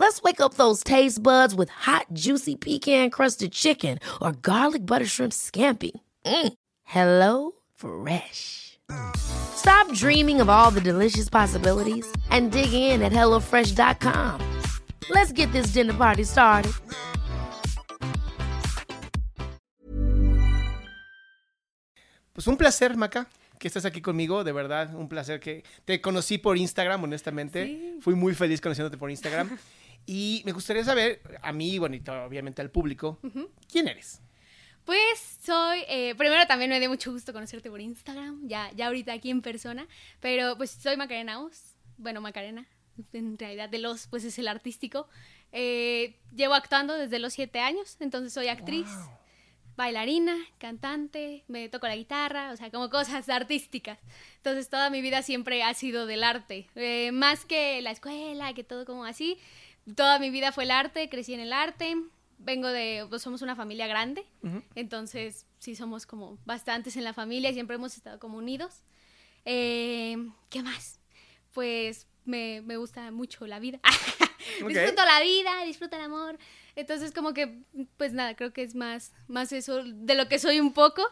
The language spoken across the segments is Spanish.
Let's wake up those taste buds with hot, juicy pecan crusted chicken or garlic butter shrimp scampi. Mm. Hello Fresh. Stop dreaming of all the delicious possibilities and dig in at HelloFresh.com. Let's get this dinner party started. Pues un placer, Maca, que estés aquí conmigo, de verdad, un placer que te conocí por Instagram, honestamente. Fui muy feliz conociéndote por Instagram. y me gustaría saber, a mí, bueno, y obviamente al público, ¿quién eres? Pues soy, eh, primero también me dio mucho gusto conocerte por Instagram, ya, ya ahorita aquí en persona, pero pues soy Macarena Os, bueno, Macarena, en realidad de los, pues es el artístico. Eh, llevo actuando desde los siete años, entonces soy actriz, bailarina, cantante, me toco la guitarra, o sea, como cosas artísticas. Entonces toda mi vida siempre ha sido del arte, eh, más que la escuela, que todo como así. Toda mi vida fue el arte, crecí en el arte, vengo de, pues somos una familia grande, entonces sí somos como bastantes en la familia y siempre hemos estado como unidos. Eh, ¿Qué más? Pues me, me gusta mucho la vida. disfruto la vida, disfruto el amor. Entonces como que, pues nada, creo que es más, más eso de lo que soy un poco.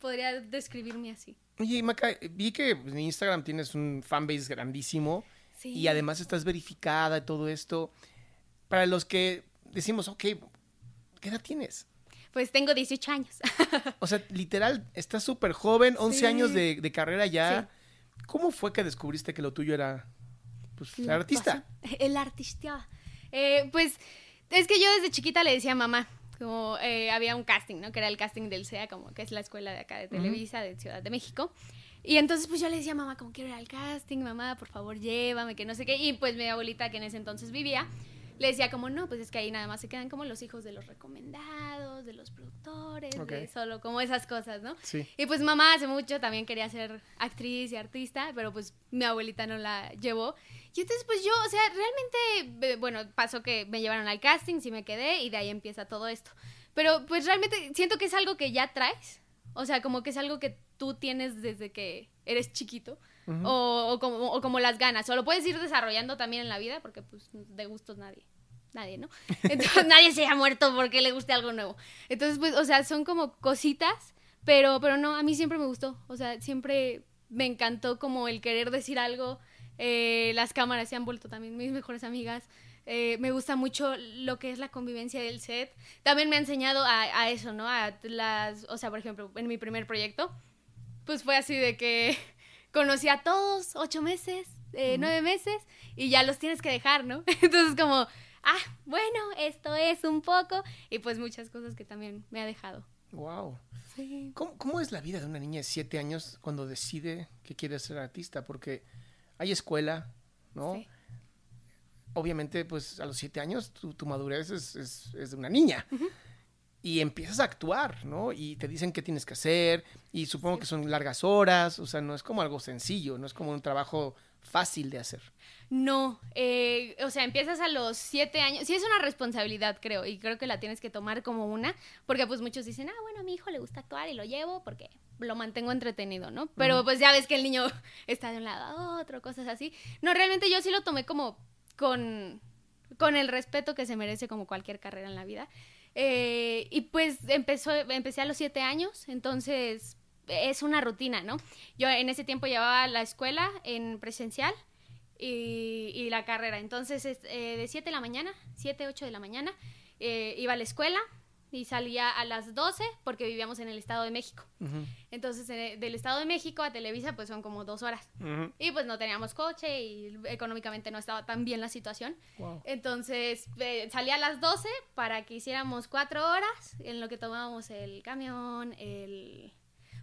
Podría describirme así. Oye, Maca, vi que en Instagram tienes un fanbase grandísimo Sí. y además estás verificada y todo esto. Para los que decimos, ok, ¿qué edad tienes? Pues tengo 18 años. O sea, literal, estás súper joven, 11 Sí. años de, de carrera ya. ¿Cómo fue que descubriste que lo tuyo era pues, La artista? El artista. Eh, pues es que yo desde chiquita le decía a mamá, como eh, había un casting, ¿no? Que era el casting del CEA, como que es la escuela de acá de Televisa, de Ciudad de México. Y entonces pues yo le decía a mamá, como quiero ir al casting, mamá, por favor llévame, que no sé qué. Y pues mi abuelita, que en ese entonces vivía, le decía como, no, pues es que ahí nada más se quedan como los hijos de los recomendados, de los productores, de solo como esas cosas, ¿no? Sí. Y pues mamá hace mucho también quería ser actriz y artista, pero pues mi abuelita no la llevó. Y entonces pues yo, o sea, realmente, eh, bueno, pasó que me llevaron al casting, sí me quedé y de ahí empieza todo esto. Pero pues realmente siento que es algo que ya traes, o sea, como que es algo que tú tienes desde que eres chiquito. O, o como, o como las ganas, o lo puedes ir desarrollando también en la vida, porque pues de gustos nadie, nadie, ¿no? Entonces nadie se ha muerto porque le guste algo nuevo. Entonces, pues, o sea, son como cositas, pero, pero no, a mí siempre me gustó, o sea, siempre me encantó como el querer decir algo, eh, las cámaras se han vuelto también mis mejores amigas, eh, me gusta mucho lo que es la convivencia del set, también me ha enseñado a, a eso, ¿no? A las, o sea, por ejemplo, en mi primer proyecto, pues fue así de que conocí a todos ocho meses, eh, nueve meses, y ya los tienes que dejar, ¿no? Entonces como, ah, bueno, esto es un poco, y pues muchas cosas que también me ha dejado. Wow. Sí. ¿Cómo, cómo es la vida de una niña de 7 años cuando decide que quiere ser artista? Porque hay escuela, ¿no? Sí. Obviamente, pues a los 7 años tu, tu madurez es, es- es de una niña. Y empiezas a actuar, ¿no? Y te dicen qué tienes que hacer. Y supongo que son largas horas. O sea, no es como algo sencillo, no es como un trabajo fácil de hacer. No, eh, o sea, empiezas a los siete años. Sí es una responsabilidad, creo, y creo que la tienes que tomar como una, porque pues muchos dicen, ah, bueno, a mi hijo le gusta actuar y lo llevo porque lo mantengo entretenido, ¿no? Pero pues ya ves que el niño está de un lado a otro, cosas así. No, realmente yo sí lo tomé como con, con el respeto que se merece como cualquier carrera en la vida. Eh, y pues empezó, empecé a los siete años, entonces es una rutina, ¿no? Yo en ese tiempo llevaba la escuela en presencial y, y la carrera. Entonces, es, eh, de 7 de la mañana, 7, 8 de la mañana, eh, iba a la escuela, y salía a las 12 porque vivíamos en el Estado de México. Entonces, eh, del Estado de México a Televisa, pues son como dos horas. Y pues no teníamos coche y económicamente no estaba tan bien la situación. Wow. Entonces eh, salía a las 12 para que hiciéramos cuatro horas en lo que tomábamos el camión, el...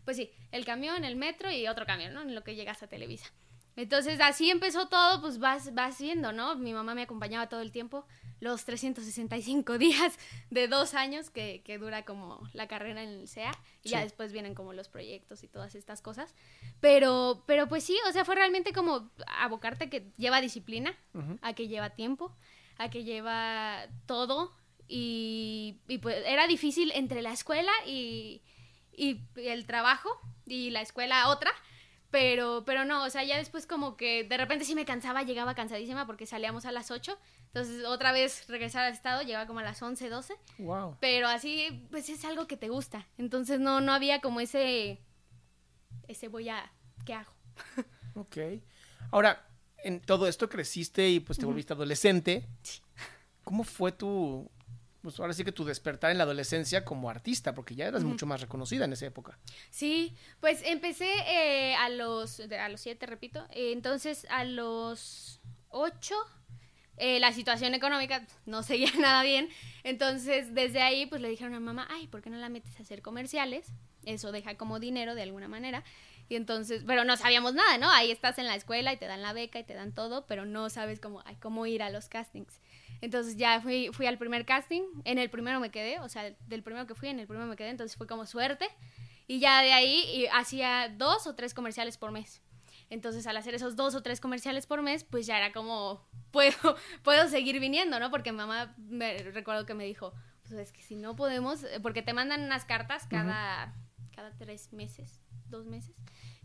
Pues sí, el camión, el metro y otro camión, ¿no? En lo que llegas a Televisa. Entonces así empezó todo, pues vas, vas viendo, ¿no? Mi mamá me acompañaba todo el tiempo, los 365 días de dos años que, que dura como la carrera en el CEA. Y ya después vienen como los proyectos y todas estas cosas. Pero, pero pues sí, o sea, fue realmente como abocarte que lleva disciplina, a que lleva tiempo, a que lleva todo. Y, y pues era difícil entre la escuela y, y el trabajo y la escuela otra. Pero, pero no, o sea, ya después como que de repente sí me cansaba, llegaba cansadísima porque salíamos a las 8. Entonces otra vez regresar al estado, llegaba como a las 11, 12. Wow. Pero así, pues es algo que te gusta. Entonces no, no había como ese, ese voy a, ¿qué hago? Ok. Ahora, en todo esto creciste y pues te volviste adolescente. ¿Cómo fue tu, pues ahora sí que tu despertar en la adolescencia como artista? Porque ya eras mucho más reconocida en esa época. Sí, pues empecé eh, a los a los siete, repito. eh, entonces a los ocho eh, la situación económica no seguía nada bien. Entonces desde ahí pues le dijeron a mamá, ay, ¿por qué no la metes a hacer comerciales? Eso deja como dinero de alguna manera. Y entonces, pero no sabíamos nada, ¿no? Ahí estás en la escuela y te dan la beca y te dan todo, pero no sabes cómo, ay, cómo ir a los castings. Entonces ya fui, fui al primer casting, en el primero me quedé, o sea, del primero que fui, en el primero me quedé, entonces fue como suerte. Y ya de ahí hacía dos o tres comerciales por mes. Entonces, al hacer esos dos o tres comerciales por mes, pues ya era como, puedo, puedo seguir viniendo, ¿no? Porque mamá, me, recuerdo que me dijo, pues es que si no podemos, porque te mandan unas cartas cada, cada tres meses, dos meses,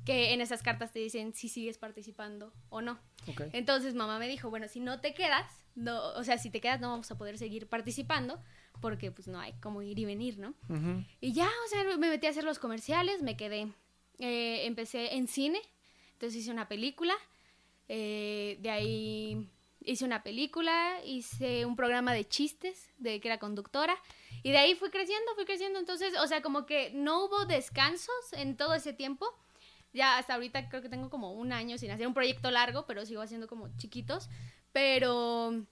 que en esas cartas te dicen si sigues participando o no. Ok. Entonces mamá me dijo, bueno, si no te quedas, no, o sea, si te quedas no vamos a poder seguir participando porque pues no hay como ir y venir, ¿no? Ujú. Y ya, o sea, me metí a hacer los comerciales, me quedé. Eh, empecé en cine, entonces hice una película. eh, de ahí hice una película, hice un programa de chistes, de que era conductora. Y de ahí fui creciendo, fui creciendo. Entonces, o sea, como que no hubo descansos en todo ese tiempo. Ya hasta ahorita creo que tengo como un año sin hacer un proyecto largo, pero sigo haciendo como chiquitos. Pero,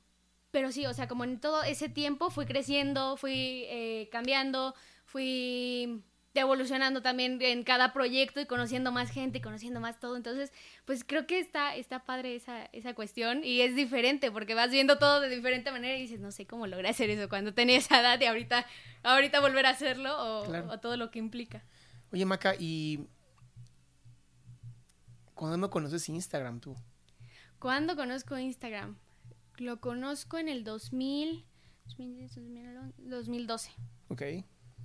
pero sí, o sea, como en todo ese tiempo fui creciendo, fui eh, cambiando, fui evolucionando también en cada proyecto y conociendo más gente y conociendo más todo. Entonces, pues creo que está, está padre esa, esa cuestión y es diferente porque vas viendo todo de diferente manera y dices, no sé cómo logré hacer eso cuando tenía esa edad y ahorita, ahorita volver a hacerlo o, Claro. o todo lo que implica. Oye, Maca, ¿y cuándo no conoces Instagram tú? ¿Cuándo conozco Instagram? Lo conozco en el 2000, 2010, 2011, 2012. Ok.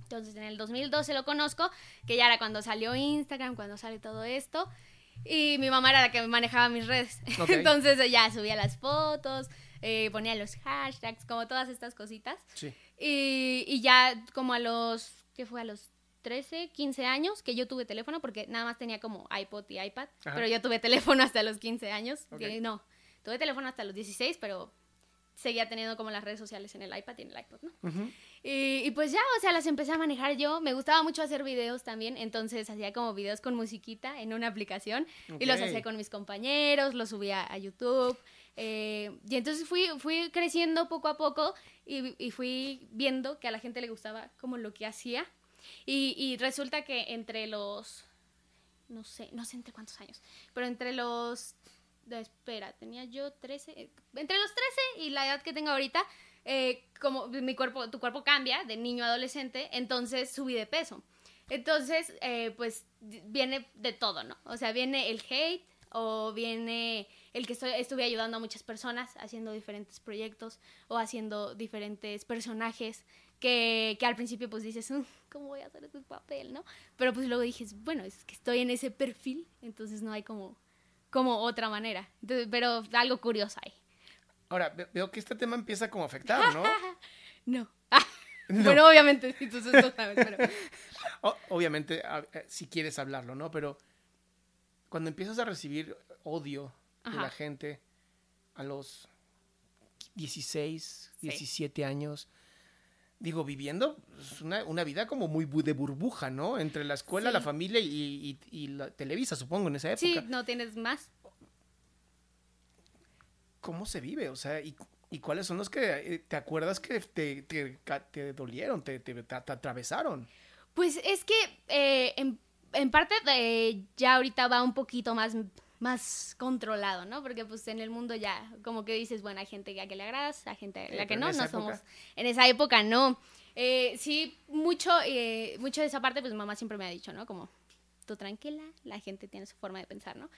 Entonces en el 2012 lo conozco, que ya era cuando salió Instagram, cuando sale todo esto. Y mi mamá era la que manejaba mis redes. Entonces ya subía las fotos, eh, ponía los hashtags, como todas estas cositas. Sí. Y, y ya como a los, ¿qué fue? A los 13, 15 años que yo tuve teléfono, porque nada más tenía como iPod y iPad, Ajá. pero yo tuve teléfono hasta los 15 años. No, tuve teléfono hasta los 16, pero seguía teniendo como las redes sociales en el iPad y en el iPod, ¿no? Y, y pues ya, o sea, las empecé a manejar yo. Me gustaba mucho hacer videos también, entonces hacía como videos con musiquita en una aplicación y los hacía con mis compañeros, los subía a YouTube. eh, y entonces fui, fui creciendo poco a poco y, y fui viendo que a la gente le gustaba como lo que hacía. Y, y resulta que entre los, no sé, no sé entre cuántos años, pero entre los, espera, tenía yo 13, eh, entre los 13 y la edad que tengo ahorita, eh, como mi cuerpo, tu cuerpo cambia de niño a adolescente, entonces subí de peso. Entonces, eh, pues viene de todo, ¿no? O sea, viene el hate o viene el que estoy, estuve ayudando a muchas personas haciendo diferentes proyectos o haciendo diferentes personajes que, que al principio pues dices, "Mm, ¿cómo voy a hacer ese papel, no? Pero pues luego dices, bueno, es que estoy en ese perfil, entonces no hay como, como otra manera. Entonces, pero algo curioso hay. Ahora, ve- veo que este tema empieza como a afectar, ¿no? No. Bueno, obviamente, sí, tú, sabes, pero... O- obviamente, eh, si quieres hablarlo, ¿no? Pero cuando empiezas a recibir odio de la gente a los 16, Sí. 17 años, digo, viviendo pues, una, una vida como muy de burbuja, ¿no? Entre la escuela, la familia y, y- y la Televisa, supongo, en esa época. Sí, no tienes más. ¿Cómo se vive? O sea, ¿y, y cuáles son los que eh, te acuerdas que te, te, te dolieron, te, te- atravesaron? Pues es que eh, en, en parte ya ahorita va un poquito más, más controlado, ¿no? Porque pues en el mundo ya como que dices, bueno, hay gente a que le agradas, hay gente a la que no, no esa somos. época- En esa época no. Eh, sí, mucho, eh, mucho de esa parte, pues mamá siempre me ha dicho, ¿no? Como, tú tranquila, la gente tiene su forma de pensar, ¿no?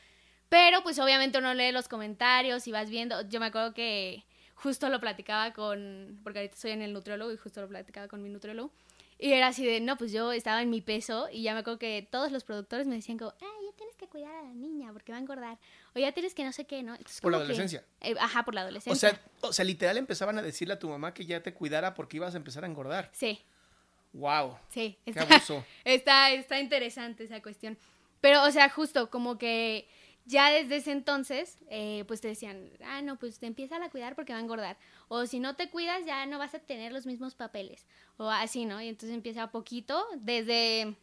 Pero pues obviamente uno lee los comentarios y vas viendo. Yo me acuerdo que justo lo platicaba con, porque ahorita estoy en el nutriólogo y justo lo platicaba con mi nutriólogo. Y era así de, no, pues yo estaba en mi peso y ya me acuerdo que todos los productores me decían como, ya tienes que cuidar a la niña porque va a engordar. O ya tienes que no sé qué, ¿no? Entonces, Por la que- adolescencia. eh, ajá, por la O adolescencia. sea, o sea, literal empezaban a decirle a tu mamá que ya te cuidara porque ibas a empezar a engordar. sí, ¡Wow! sí. ¡Qué Está, abuso! está, está interesante esa cuestión. Pero, o sea, justo como que ya desde ese entonces, eh, pues te decían, ah, no, pues te empieza a cuidar porque va a engordar. O si no te cuidas, ya no vas a tener los mismos papeles. O así, ¿no? Y entonces empieza a poquito desde,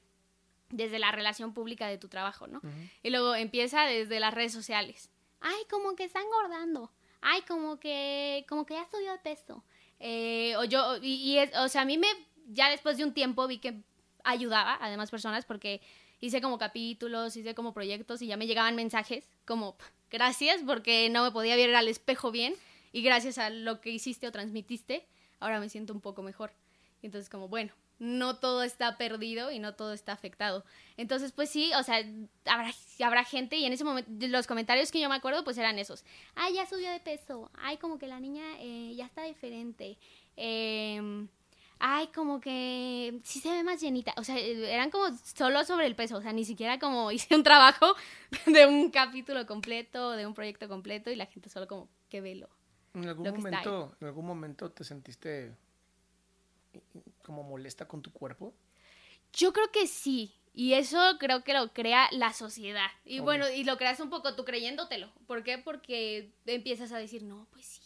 desde la relación pública de tu trabajo, ¿no? Y luego empieza desde las redes sociales. Ay, como que está engordando. Ay, como que, como que ya subió de peso. Eh, o yo, y, y es- o sea, a mí me, ya después de un tiempo vi que ayudaba a demás personas porque hice como capítulos, hice como proyectos y ya me llegaban mensajes como gracias porque no me podía ver al espejo bien y gracias a lo que hiciste o transmitiste, ahora me siento un poco mejor. Y entonces como, bueno, no todo está perdido y no todo está afectado. Entonces, pues sí, o sea, habrá, habrá gente y en ese momento los comentarios que yo me acuerdo pues eran esos. Ay, ya subió de peso. Ay, como que la niña eh, ya está diferente. Em, ay, como que sí se ve más llenita. O sea, eh, eran como solo sobre el peso. O sea, ni siquiera como hice un trabajo de un capítulo completo, de un proyecto completo y la gente solo como que velo. ¿En algún, momento, ¿En algún momento te sentiste como molesta con tu cuerpo? Yo creo que sí. Y eso creo que lo crea la sociedad. Y Obvio. bueno, y lo creas un poco tú creyéndotelo. ¿Por qué? Porque empiezas a decir, no, pues sí,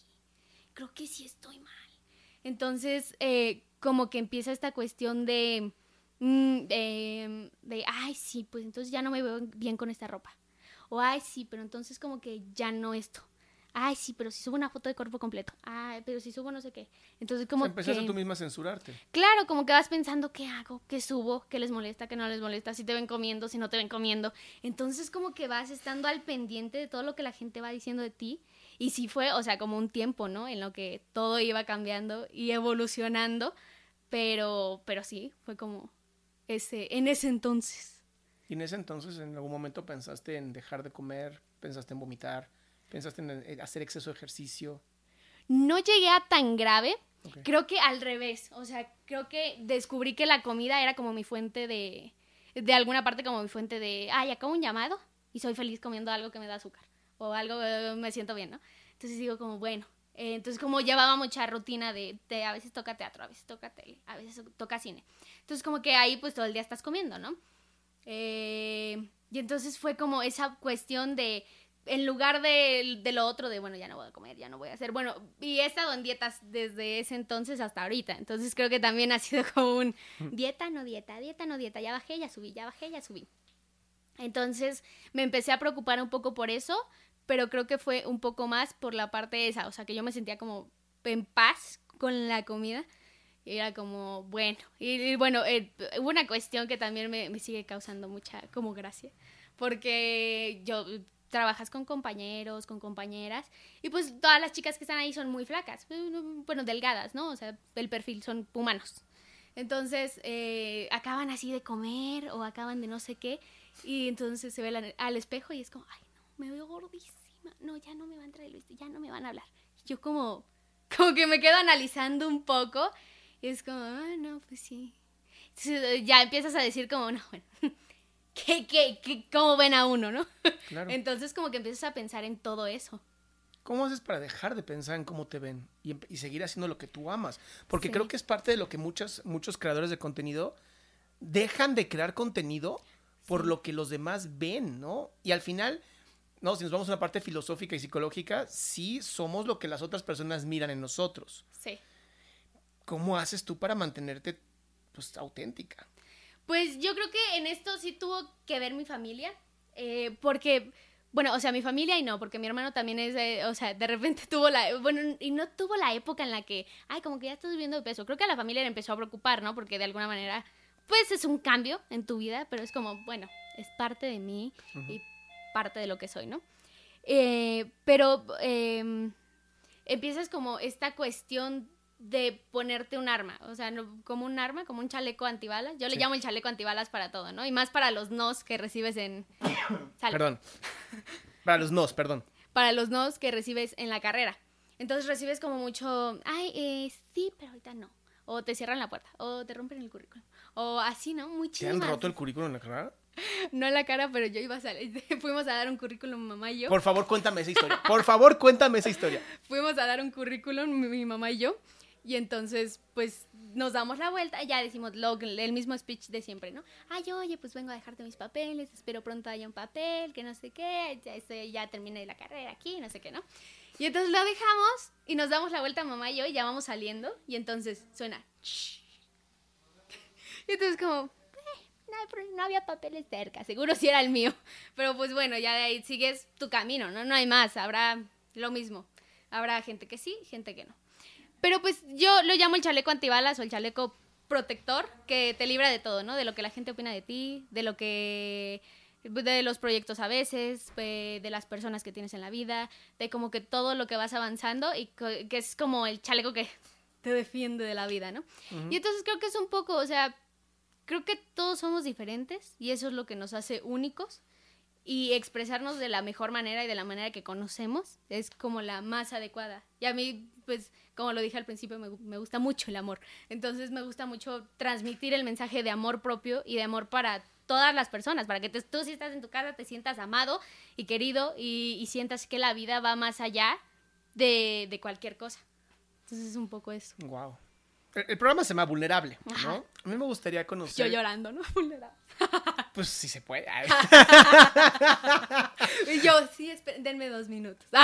creo que sí estoy mal. Entonces, eh, como que empieza esta cuestión de, mm, de, de, ay, sí, pues entonces ya no me veo bien con esta ropa. O, ay, sí, pero entonces como que ya no esto. Ay, sí, pero si subo una foto de cuerpo completo. Ay, pero si subo no sé qué. Entonces O como sea, empezaste que... tú misma a censurarte. Claro, como que vas pensando qué hago, qué subo, qué les molesta, qué no les molesta, si te ven comiendo, si no te ven comiendo. Entonces como que vas estando al pendiente de todo lo que la gente va diciendo de ti. Y sí fue, o sea, como un tiempo, ¿no? En lo que todo iba cambiando y evolucionando. Pero, pero sí, fue como ese, en ese entonces. Y en ese entonces, en algún momento pensaste en dejar de comer, pensaste en vomitar, pensaste en eh, hacer exceso de ejercicio. No llegué a tan grave. Ok. Creo que al revés. O sea, creo que descubrí que la comida era como mi fuente de. De alguna parte, como mi fuente de. Ay, acabo un llamado y soy feliz comiendo algo que me da azúcar. O algo eh, me siento bien, ¿no? Entonces digo, como, bueno. eh, entonces, como llevaba mucha rutina de, de a veces toca teatro, a veces toca tele, a veces toca cine. Entonces, como que ahí, pues todo el día estás comiendo, ¿no? Eh, y entonces fue como esa cuestión de, en lugar de, de lo otro, de bueno, ya no voy a comer, ya no voy a hacer. Bueno, y he estado en dietas desde ese entonces hasta ahorita. Entonces creo que también ha sido como un dieta, no dieta, dieta, no dieta. Ya bajé, ya subí, ya bajé, ya subí. Entonces me empecé a preocupar un poco por eso, pero creo que fue un poco más por la parte esa, o sea, que yo me sentía como en paz con la comida. Y era como, bueno, y, y bueno, eh, hubo una cuestión que también me, me sigue causando mucha como gracia, porque yo trabajas con compañeros, con compañeras, y pues todas las chicas que están ahí son muy flacas, bueno, delgadas, ¿no? O sea, el perfil son humanos. Entonces, eh, acaban así de comer o acaban de no sé qué, y entonces se ven al, espejo y es como, ay, no, me veo gordísima, no, ya no me va a vestido, ya no me van a hablar. Yo como, como que me quedo analizando un poco, y es como, ah, no, pues sí. Ya empiezas a decir como, no, bueno, ¿qué, qué, qué, cómo ven a uno, no? Claro. Entonces como que empiezas a pensar en todo eso. ¿Cómo haces para dejar de pensar en cómo te ven y, em- y seguir haciendo lo que tú amas? Porque Sí. creo que es parte de lo que muchas, muchos creadores de contenido dejan de crear contenido por lo que los demás ven, ¿no? Y al final, no, si nos vamos a una parte filosófica y psicológica, sí somos lo que las otras personas miran en nosotros. Sí. ¿cómo haces tú para mantenerte pues auténtica? Pues yo creo que en esto sí tuvo que ver mi familia, eh, porque, bueno, o sea, mi familia y no, porque mi hermano también es, o sea, de repente tuvo la, bueno, y no tuvo la época en la que, ay, como que ya estás subiendo de peso. Creo que a la familia le empezó a preocupar, ¿no? Porque de alguna manera, pues es un cambio en tu vida, pero es como, bueno, es parte de mí y parte de lo que soy, ¿no? Eh, pero em, empiezas como esta cuestión de ponerte un arma, o sea, no- como un arma, como un chaleco antibalas. Yo le Sí. llamo el chaleco antibalas para todo, ¿no? Y más para los nos que recibes en... Perdón. Para los nos, perdón. Para los nos que recibes en la carrera. Entonces recibes como mucho, ay, eh, sí, pero ahorita no. O te cierran la puerta, o te rompen el currículum. O así, ¿no? Muy ¿Te han roto el currículum en la carrera? No en la cara, pero yo iba a salir. Fuimos a dar un currículum, mamá y yo. Por favor, cuéntame esa historia. Por favor, cuéntame esa historia. fuimos a dar un currículum, mi mamá y yo, y entonces, pues, nos damos la vuelta y ya decimos lo, el mismo speech de siempre, ¿no? Ay, oye, pues vengo a dejarte mis papeles, espero pronto haya un papel, que no sé qué, ya, estoy- ya terminé la carrera aquí, no sé qué, ¿no? Y entonces lo dejamos y nos damos la vuelta mamá y yo y ya vamos saliendo y entonces suena... "Shh". Y entonces como... "Eh, no, no había papeles cerca, seguro si era el mío. Pero pues bueno, ya de ahí sigues tu camino, ¿no? No hay más, habrá lo mismo. Habrá gente que sí, gente que no. Pero pues yo lo llamo el chaleco antibalas o el chaleco protector que te libra de todo, ¿no? De lo que la gente opina de ti, de lo que de los proyectos a veces, de las personas que tienes en la vida, de como que todo lo que vas avanzando y que es como el chaleco que te defiende de la vida, ¿no? Y entonces creo que es un poco, o sea, creo que todos somos diferentes y eso es lo que nos hace únicos y expresarnos de la mejor manera y de la manera que conocemos es como la más adecuada. Y a mí, pues, como lo dije al principio, me, me gusta mucho el amor. Entonces me gusta mucho transmitir el mensaje de amor propio y de amor para todas las personas, para que te- tú si estás en tu casa te sientas amado y querido y, y sientas que la vida va más allá de, de cualquier cosa. Entonces es un poco eso. Wow. El, el programa se llama Vulnerable, ¿no? Ajá. A mí me gustaría conocer. Yo llorando, ¿no? Vulnerable. Pues sí se puede. Yo, sí, denme dos minutos.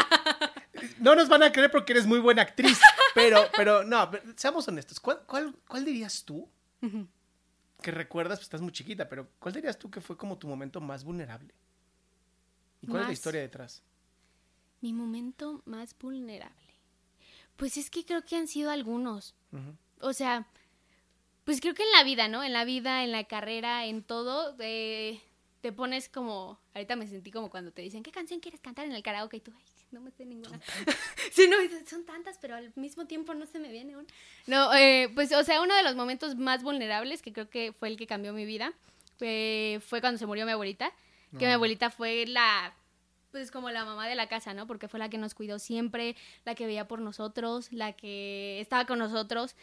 No nos van a creer porque eres muy buena actriz. Pero, pero no, pero seamos honestos. ¿Cuál, cuál, cuál dirías tú que recuerdas? Pues estás muy chiquita, pero ¿cuál dirías tú que fue como tu momento más vulnerable? ¿Y cuál es la historia detrás? Mi momento más vulnerable. Pues es que creo que han sido algunos. O sea, pues creo que en la vida, ¿no? En la vida, en la carrera, en todo, eh, te pones como... Ahorita me sentí como cuando te dicen, ¿qué canción quieres cantar en el karaoke? Y tú, ay, no me sé ninguna. sí, no, son tantas, pero al mismo tiempo no se me viene una. No, eh, pues, o sea, uno de los momentos más vulnerables, que creo que fue el que cambió mi vida, eh, fue cuando se murió mi abuelita. Que mi abuelita fue la pues como la mamá de la casa, ¿no? Porque fue la que nos cuidó siempre, la que veía por nosotros, la que estaba con nosotros.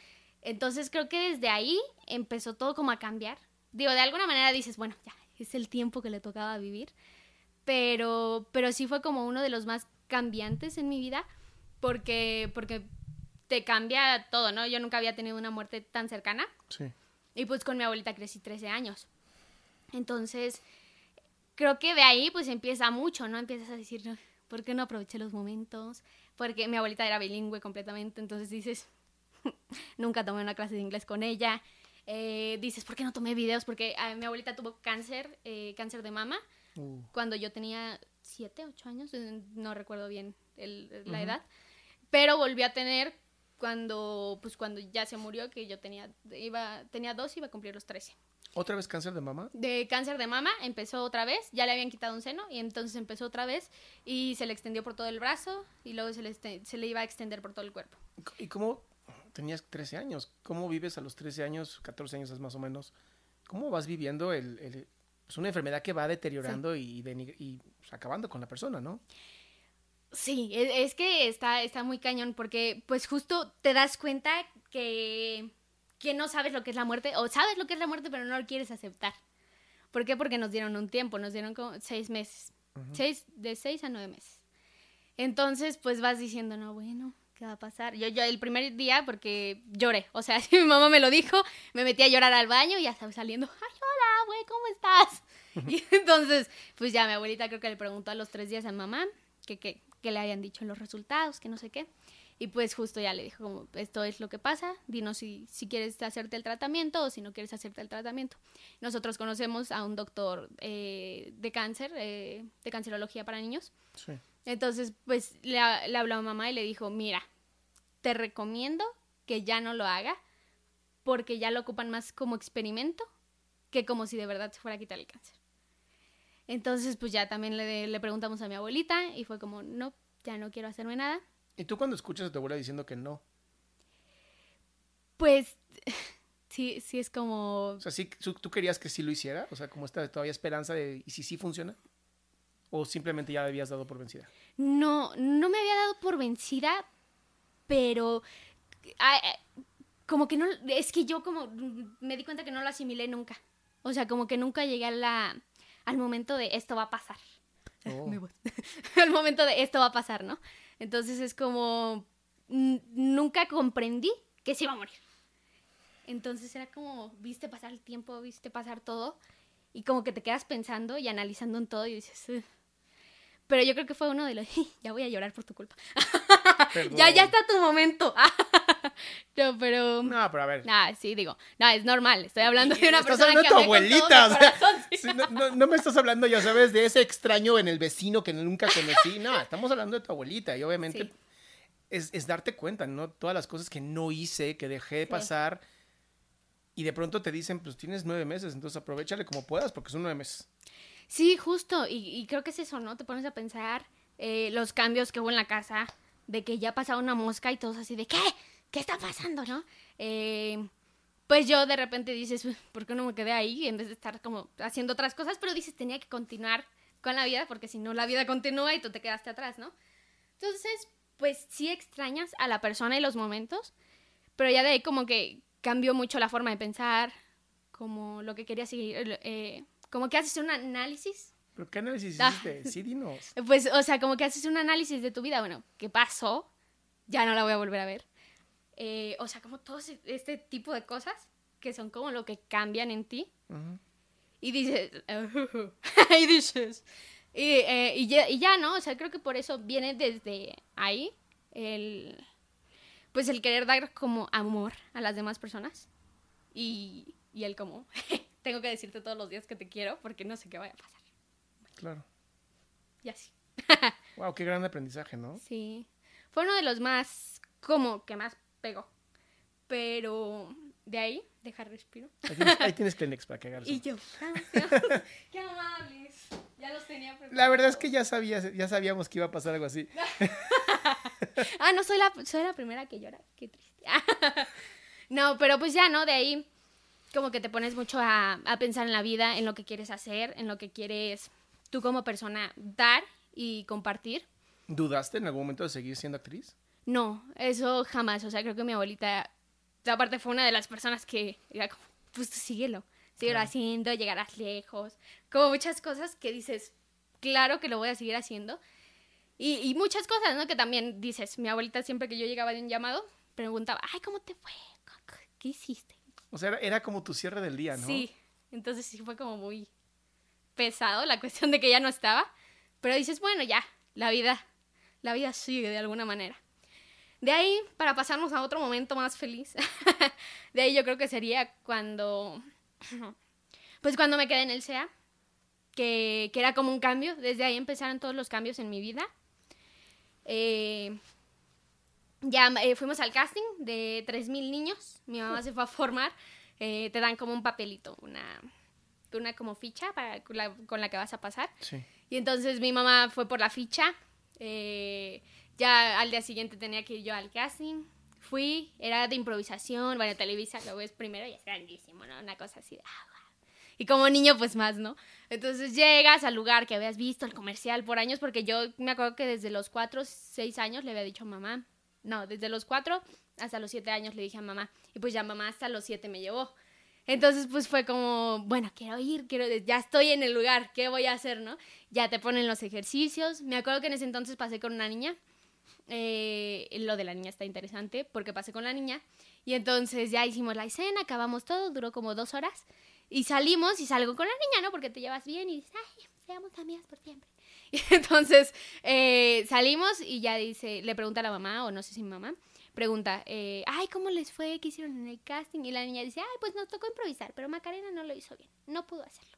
Entonces creo que desde ahí empezó todo como a cambiar. Digo, de alguna manera dices, bueno, ya, es el tiempo que le tocaba vivir. Pero, pero sí fue como uno de los más cambiantes en mi vida, porque, porque te cambia todo, ¿no? Yo nunca había tenido una muerte tan cercana. Sí. Y pues con mi abuelita crecí 13 años. Entonces, creo que de ahí pues empieza mucho, ¿no? Empiezas a decir, "No, ¿por qué no aproveché los momentos? Porque mi abuelita era bilingüe completamente, entonces dices, nunca tomé una clase de inglés con ella. Eh, dices, ¿por qué no tomé videos? Porque ah, mi abuelita tuvo cáncer, eh, cáncer de mama, Uh, cuando yo tenía 7, 8 años, eh, no recuerdo bien el- la edad, pero volví a tener cuando, pues cuando ya se murió, que yo tenía, iba, tenía dos, iba a cumplir los 13. ¿Otra vez cáncer de mama? De cáncer de mama, empezó otra vez, ya le habían quitado un seno, y entonces empezó otra vez, y se le extendió por todo el brazo, y luego se le, este- se le iba a extender por todo el cuerpo. ¿Y cómo tenías 13 años? ¿Cómo vives a los 13 años, 14 años es más o menos? ¿Cómo vas viviendo el, el- pues una enfermedad que va deteriorando y, denig- y pues, acabando con la persona, ¿no? Sí, e- es, que está, está muy cañón porque pues justo te das cuenta que, que no sabes lo que es la muerte o sabes lo que es la muerte pero no lo quieres aceptar. ¿Por qué? Porque nos dieron un tiempo, nos dieron como seis meses, seis, de seis a nueve meses. Entonces pues vas diciendo, no, bueno, ¿qué va a pasar? Yo, yo el primer día porque lloré, o sea, mi mamá me lo dijo, me metí a llorar al baño y ya estaba saliendo, ay, hola, güey, ¿cómo estás? Y entonces, pues ya mi abuelita creo que le preguntó a los tres días a mamá que, que, que le habían dicho los resultados, que no sé qué. Y pues justo ya le dijo como, esto es lo que pasa, dinos si, si quieres hacerte el tratamiento o si no quieres hacerte el tratamiento. Nosotros conocemos a un doctor eh, de cáncer, eh, de cancerología para niños. Sí. Entonces, pues le, le habló a mamá y le dijo, mira, te recomiendo que ya no lo haga porque ya lo ocupan más como experimento que como si de verdad se fuera a quitar el cáncer. Entonces, pues ya también le, le preguntamos a mi abuelita y fue como, no, ya no quiero hacerme nada. ¿Y tú cuando escuchas a tu abuela diciendo que no? Pues sí, sí es como... O sea, ¿sí, tú querías que sí lo hiciera? O sea, como esta todavía esperanza de, ¿y si sí funciona? ¿O simplemente ya habías dado por vencida? No, no me había dado por vencida, pero ah, eh, como que no, es que yo como me di cuenta que no lo asimilé nunca. O sea, como que nunca llegué a la, al momento de esto va a pasar. Oh. Al momento de esto va a pasar, ¿no? Entonces es como, nunca comprendí que se iba a morir. Entonces era como, viste pasar el tiempo, viste pasar todo, y como que te quedas pensando y analizando en todo y dices, "Ugh". pero yo creo que fue uno de los, ya voy a llorar por tu culpa. Ya, ya está tu momento. no, pero... No, pero a ver. Nah, sí, digo, no, es normal, estoy hablando de una Estás persona hablando que de tu abuelita. mi o sea, corazón, sí. sí, no, no- no me estás hablando, ya sabes, de ese extraño en el vecino que nunca conocí. No, estamos hablando de tu abuelita. Y obviamente Sí. es, es darte cuenta, ¿no? Todas las cosas que no hice, que dejé de pasar. Y de pronto te dicen, pues tienes nueve meses, entonces aprovechale como puedas, porque son nueve meses. Sí, justo, y, y creo que es eso, ¿no? Te pones a pensar eh, los cambios que hubo en la casa, de que ya pasaba una mosca y todos así de, ¿qué? ¿Qué está pasando, no? Eh, pues yo de repente dices, "Uy, ¿por qué no me quedé ahí? En vez de estar como haciendo otras cosas, pero dices, tenía que continuar con la vida, porque si no, la vida continúa y tú te quedaste atrás, ¿no? Entonces, pues sí extrañas a la persona y los momentos, pero ya de ahí como que cambió mucho la forma de pensar, como lo que quería seguir, eh, como que haces un análisis ¿Pero qué análisis Ah. hiciste? Sí, dinos. pues, o sea, como que haces un análisis de tu vida. Bueno, ¿qué pasó? Ya no la voy a volver a ver. Eh, o sea, como todo ese- este tipo de cosas que son como lo que cambian en ti. Ujú. Y dices, y dices, y, eh, y ya, y ya, ¿no? O sea, creo que por eso viene desde ahí el, pues el querer dar como amor a las demás personas. Y, y el como, tengo que decirte todos los días que te quiero porque no sé qué vaya a pasar. Claro. Y así. Wow, qué gran aprendizaje, ¿no? Sí. Fue uno de los más, como que más pegó. Pero de ahí, dejar respiro. Ahí tienes, ahí tienes Kleenex para que hagas Y yo. Qué amables. Ya los tenía preparados. La verdad es que ya, sabías, ya sabíamos que iba a pasar algo así. Ah, no, soy la, soy la primera que llora. Qué triste. no, pero pues ya, ¿no? De ahí, como que te pones mucho a, a pensar en la vida, en lo que quieres hacer, en lo que quieres tú como persona dar y compartir. ¿Dudaste en algún momento de seguir siendo actriz? No, eso jamás. O sea, creo que mi abuelita, aparte fue una de las personas que era como, pues tú síguelo, síguelo Claro. haciendo, llegarás lejos. Como muchas cosas que dices, claro que lo voy a seguir haciendo. Y, y muchas cosas, ¿no? Que también dices, mi abuelita siempre que yo llegaba de un llamado, preguntaba, ay, ¿cómo te fue? ¿Qué hiciste? O sea, era, era como tu cierre del día, ¿no? Sí, entonces sí fue como muy pesado la cuestión de que ya no estaba. Pero dices, bueno, ya, la vida, la vida sigue de alguna manera. De ahí, para pasarnos a otro momento más feliz, de ahí yo creo que sería cuando, pues cuando me quedé en el SEA, que, que era como un cambio, desde ahí empezaron todos los cambios en mi vida. Eh, ya eh, fuimos al casting de 3.000 niños, mi mamá se fue a formar, eh, te dan como un papelito, una, una como ficha para, con, la, con la que vas a pasar. Sí. Y entonces mi mamá fue por la ficha. eh, ya al día siguiente tenía que ir yo al casting. Fui, era de improvisación. Bueno, Televisa lo ves primero y es grandísimo, ¿no? Una cosa así de. ah. Y como niño, pues más, ¿no? Entonces llegas al lugar que habías visto, el comercial por años, porque yo me acuerdo que desde los 4, 6 años le había dicho a mamá. No, desde los 4 hasta los 7 años le dije a mamá. Y pues ya mamá hasta los 7 me llevó. Entonces, pues fue como, bueno, quiero ir, quiero, ya estoy en el lugar, ¿qué voy a hacer, no? Ya te ponen los ejercicios. Me acuerdo que en ese entonces pasé con una niña. Eh, lo de la niña está interesante porque pasé con la niña. Y entonces ya hicimos la escena, acabamos todo, duró como dos horas. Y salimos y salgo con la niña, ¿no? Porque te llevas bien y dices, ay, seamos amigas por siempre. Y entonces eh, salimos y ya dice, le pregunta a la mamá, o no sé si mi mamá, pregunta, eh, ay, ¿cómo les fue? ¿Qué hicieron en el casting? Y la niña dice, ay, pues nos tocó improvisar, pero Macarena no lo hizo bien, no pudo hacerlo.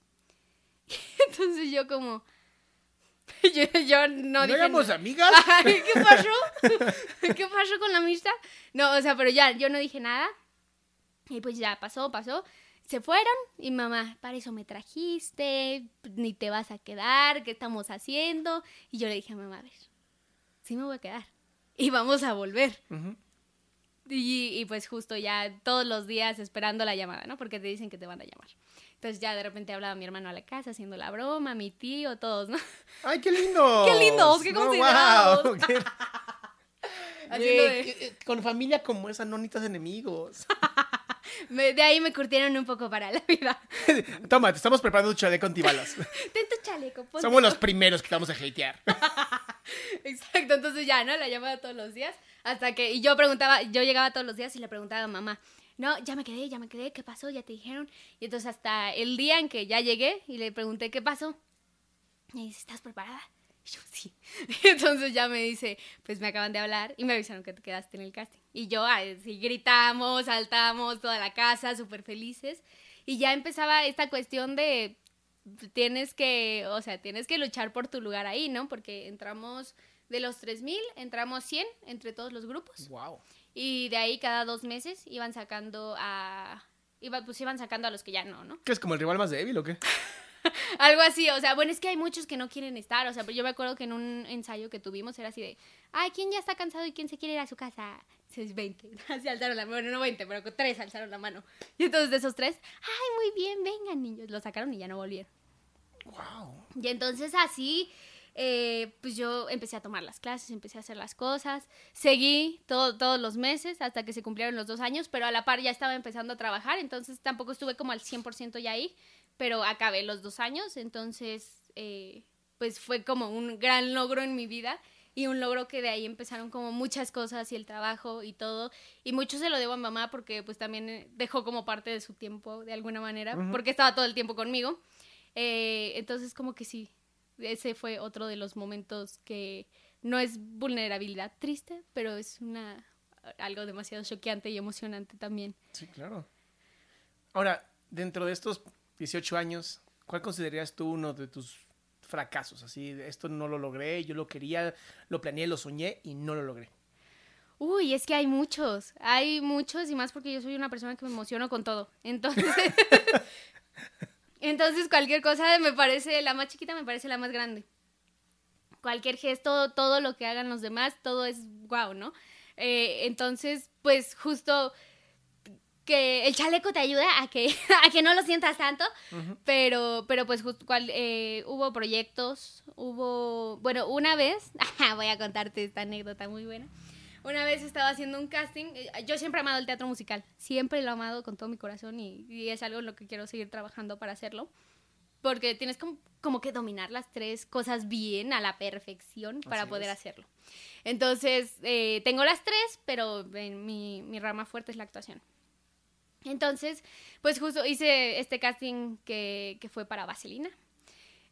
Entonces yo como, yo, yo no, ¿No dije éramos nada. amigas? Ay, ¿Qué pasó? ¿Qué pasó con la amistad? No, o sea, pero ya, yo no dije nada. Y pues ya pasó, pasó. Se fueron y mamá, para eso me trajiste, ni te vas a quedar, ¿qué estamos haciendo? Y yo le dije a mamá, a ver, sí me voy a quedar. Y vamos a volver. Ujú. Y, y pues justo ya todos los días esperando la llamada, ¿no? Porque te dicen que te van a llamar. Entonces ya de repente hablaba mi hermano a la casa haciendo la broma, mi tío, todos, ¿no? ¡Ay, qué lindos! ¡Qué lindos! ¡Qué No, considerados! guau, qué- de- que- eh, Con familia como esa, no necesitas enemigos. Me- de ahí me curtieron un poco para la vida. Toma, te estamos preparando un chaleco antibalas. Ten tu chaleco, ponte Somos los primeros que te vamos a hatear. Exacto, entonces ya, ¿no? La llamaba todos los días. Hasta que, y yo preguntaba, yo llegaba todos los días y le preguntaba a mamá, no, ya me quedé, ya me quedé, ¿qué pasó? Ya te dijeron. Y entonces hasta el día en que ya llegué y le pregunté, ¿qué pasó? Me dice, ¿estás preparada? Y yo, sí. Entonces ya me dice, pues me acaban de hablar y me avisaron que te quedaste en el casting. Y yo, ay, sí, gritamos, saltamos, toda la casa, súper felices. Y ya empezaba esta cuestión de, tienes que, o sea, tienes que luchar por tu lugar ahí, ¿no? Porque entramos de los 3000, entramos 100 entre todos los grupos. wow. Y de ahí cada dos meses iban sacando a... Iba, pues iban sacando a los que ya no, ¿no? ¿Qué es como el rival más débil o qué? Algo así, o sea, bueno, es que hay muchos que no quieren estar, o sea, pero yo me acuerdo que en un ensayo que tuvimos era así de, ay, ¿quién ya está cansado y quién se quiere ir a su casa? Es 20, así alzaron la mano, bueno, no 20, pero con tres alzaron la mano. Y entonces de esos tres, ay, muy bien, vengan niños, lo sacaron y ya no volvieron. Wow. Y entonces así, eh, pues yo empecé a tomar las clases, empecé a hacer las cosas, seguí todo- todos los meses hasta que se cumplieron los dos años, pero a la par ya estaba empezando a trabajar, entonces tampoco estuve como al 100% ya ahí, pero acabé los dos años, entonces eh, pues fue como un gran logro en mi vida y un logro que de ahí empezaron como muchas cosas y el trabajo y todo y mucho se lo debo a mi mamá porque pues también dejó como parte de su tiempo de alguna manera porque estaba todo el tiempo conmigo Eh, entonces como que sí ese fue otro de los momentos que no es vulnerabilidad triste pero es una algo demasiado choqueante y emocionante también Sí, claro. Ahora, dentro de estos 18 años, ¿cuál considerarías tú uno de tus fracasos? Así, esto no lo logré, yo lo quería, lo planeé, lo soñé y no lo logré. Uy, es que hay muchos, hay muchos y más porque yo soy una persona que me emociono con todo. Entonces, entonces cualquier cosa me parece, la más chiquita me parece la más grande. Cualquier gesto, todo lo que hagan los demás, todo es guau, ¿no? Eh, entonces, pues justo que el chaleco te ayuda a que, a que no lo sientas tanto, pero, pero pues justo cual, eh, hubo proyectos, hubo, bueno, una vez, voy a contarte esta anécdota muy buena. Una vez estaba haciendo un casting, eh, yo siempre he amado el teatro musical, siempre lo he amado con todo mi corazón y, y es algo en lo que quiero seguir trabajando para hacerlo. Porque tienes como, como que dominar las tres cosas bien, a la perfección, para Así poder es. hacerlo. Entonces, eh, tengo las tres, pero en mi, mi rama fuerte es la actuación. Entonces, pues justo hice este casting que, que fue para Vaselina.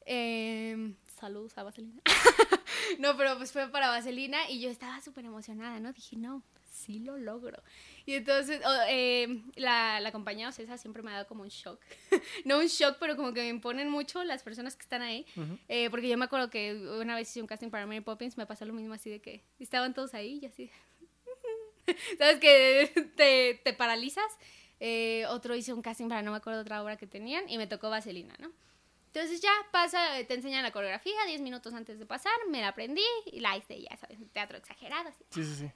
Eh, saludos a Vaselina. no, pero pues fue para Vaselina y yo estaba súper emocionada, ¿no? Dije, no, sí lo logro. Y entonces eh, la, la compañía Ocesa siempre me ha dado como un shock. no un shock, pero como que me imponen mucho las personas que están ahí. Eh, porque yo me acuerdo que una vez hice un casting para Mary Poppins, me pasó lo mismo así de que estaban todos ahí y así. ¿Sabes que te, te paralizas? Eh, otro hice un casting para no me acuerdo otra obra que tenían y me tocó Vaselina, ¿no? Entonces ya pasa, te enseñan la coreografía 10 minutos antes de pasar, me la aprendí y la hice, ya sabes, teatro exagerado. Así. Sí, sí, sí.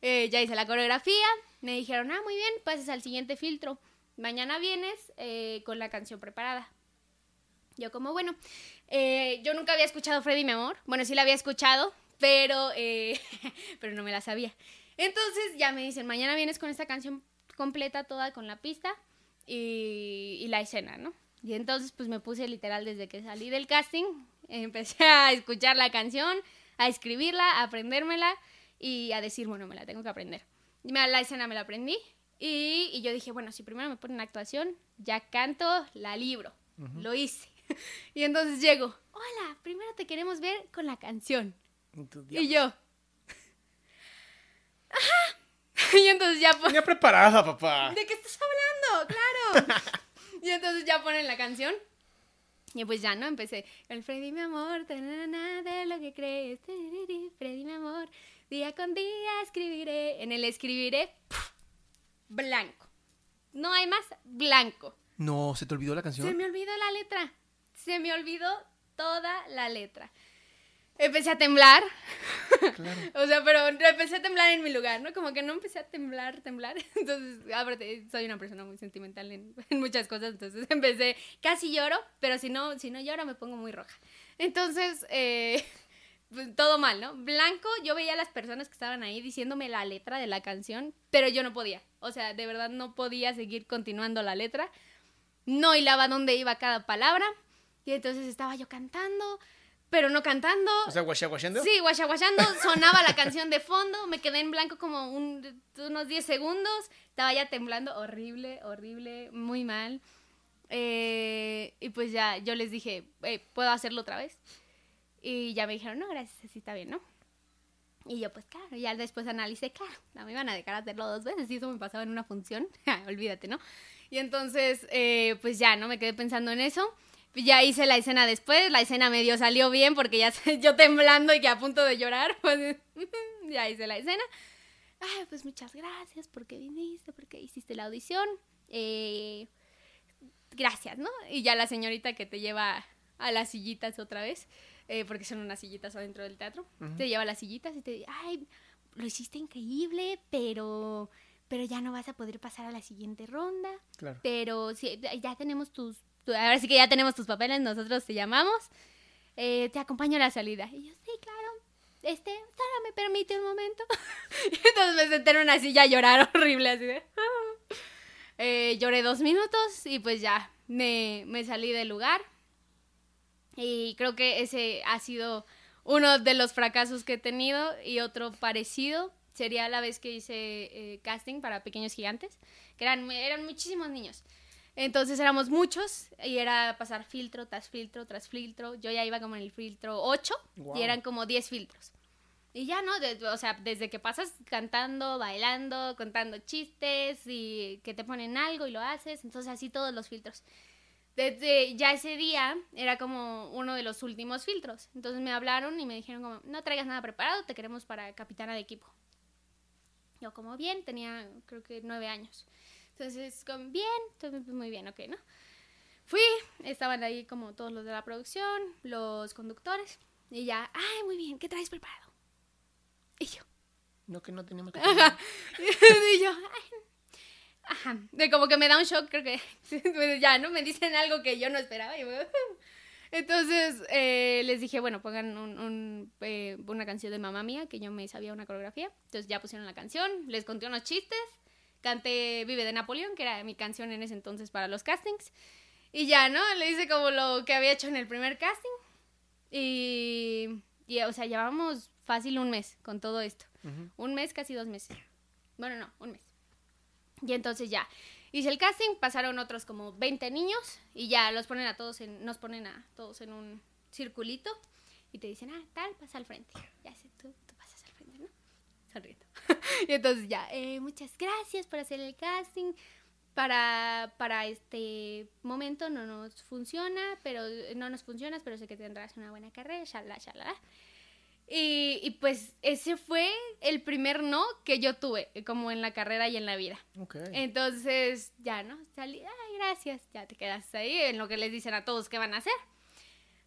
Eh, ya hice la coreografía, me dijeron, ah, muy bien, pases al siguiente filtro. Mañana vienes eh, con la canción preparada. Yo como, bueno, eh, yo nunca había escuchado Freddy, mi amor. Bueno, sí la había escuchado, pero, eh, pero no me la sabía. Entonces ya me dicen, mañana vienes con esta canción completa, toda con la pista y, y la escena, ¿no? Y entonces pues me puse literal desde que salí del casting, empecé a escuchar la canción, a escribirla, a aprendérmela y a decir, bueno, me la tengo que aprender. Y me- la escena me la aprendí Y, y yo dije, bueno, si primero me ponen actuación, ya canto, la libro. Lo hice. y entonces llego, hola, primero te queremos ver con la canción. Y yo, ajá. y entonces ya Venía preparada, papá. ¿De qué estás hablando? Claro. Y entonces ya ponen la canción. Y pues ya, ¿no? Empecé. El Freddy, mi amor, tanana, de lo que crees. Freddy, mi amor, día con día escribiré. En el escribiré, blanco. No hay más, blanco. No, ¿se te olvidó la canción? Se me olvidó la letra. Se me olvidó toda la letra. Empecé a temblar. Claro. O sea, pero empecé a temblar en mi lugar, ¿no? Como que no empecé a temblar, temblar. Entonces, aparte, soy una persona muy sentimental en, en muchas cosas. Entonces empecé, casi lloro, pero si no, si no lloro me pongo muy roja. Entonces, eh, pues, todo mal, ¿no? Blanco, yo veía a las personas que estaban ahí diciéndome la letra de la canción, pero yo no podía. O sea, de verdad no podía seguir continuando la letra. No hilaba dónde iba cada palabra. Y entonces estaba yo cantando, pero no cantando. O sea, guachaguachando. Sí, guachaguachando, sonaba la canción de fondo, me quedé en blanco como un- unos 10 segundos, estaba ya temblando, horrible, horrible, muy mal. Eh, y pues ya yo les dije, "Eh, ¿puedo hacerlo otra vez? Y ya me dijeron, no, gracias, así está bien, ¿no? Y yo, pues claro, ya después analicé, claro, no me iban a dejar hacerlo dos veces, y eso me pasaba en una función, olvídate, ¿no? Y entonces, eh, pues ya, ¿no? Me quedé pensando en eso. Ya hice la escena después, la escena medio salió bien porque ya yo temblando y que a punto de llorar, pues ya hice la escena. Ay, pues muchas gracias porque viniste, porque hiciste la audición. Eh, gracias, ¿no? Y ya la señorita que te lleva a las sillitas otra vez, eh, porque son unas sillitas adentro del teatro, te lleva a las sillitas y te dice, ay, lo hiciste increíble, pero, pero ya no vas a poder pasar a la siguiente ronda. Claro. Pero sí, ya tenemos tus, tu- ahora sí que ya tenemos tus papeles, nosotros te llamamos, eh, te acompaño a la salida. Y yo, sí, claro, este, solo me permite un momento. y entonces me senté en una silla a llorar horrible, así de... Eh, lloré dos minutos y pues ya me, me salí del lugar. Y creo que ese ha sido uno de los fracasos que he tenido y otro parecido sería la vez que hice eh, casting para Pequeños Gigantes, que eran, eran muchísimos niños. Entonces éramos muchos y era pasar filtro tras filtro tras filtro. Yo ya iba como en el filtro 8 Guau. y eran como 10 filtros. Y ya, ¿no? De- o sea, desde que pasas cantando, bailando, contando chistes y que te ponen algo y lo haces, entonces así todos los filtros. Desde ya ese día era como uno de los últimos filtros. Entonces me hablaron y me dijeron como, no traigas nada preparado, te queremos para capitana de equipo. Yo como bien, tenía creo que nueve años. Entonces, como bien, entonces, muy bien, ok, ¿no? Fui, estaban ahí como todos los de la producción, los conductores, y ya, ay, muy bien, ¿qué traes preparado? Y yo, No, que no teníamos que... Ajá. y yo, ay, ajá. De como que me da un shock, creo que pues ya, ¿no? Me dicen algo que yo no esperaba. y Entonces eh, les dije, bueno, pongan un- un, eh, una canción de mamá mía, que yo me sabía una coreografía. Entonces ya pusieron la canción, les conté unos chistes, canté Vive de Napoleón, que era mi canción en ese entonces para los castings. Y ya, ¿no? Le hice como lo que había hecho en el primer casting. Y, y, o sea, llevamos fácil un mes con todo esto. Un mes, casi dos meses. Bueno, no, un mes. Y entonces ya, hice el casting, pasaron otros como 20 niños y ya los ponen a todos en, nos ponen a todos en un circulito y te dicen, ah, tal, pasa al frente. Ya sé, tú, tú pasas al frente, ¿no? Sonriendo. y entonces ya, eh, muchas gracias por hacer el casting. Para, para este momento no nos funciona, pero no nos funcionas, pero sé que tendrás una buena carrera, shalala, shalala. Y, y pues ese fue el primer no que yo tuve, como en la carrera y en la vida. Ok. Entonces, ya, ¿no? Salí, ay, gracias, ya te quedas ahí en lo que les dicen a todos que van a hacer.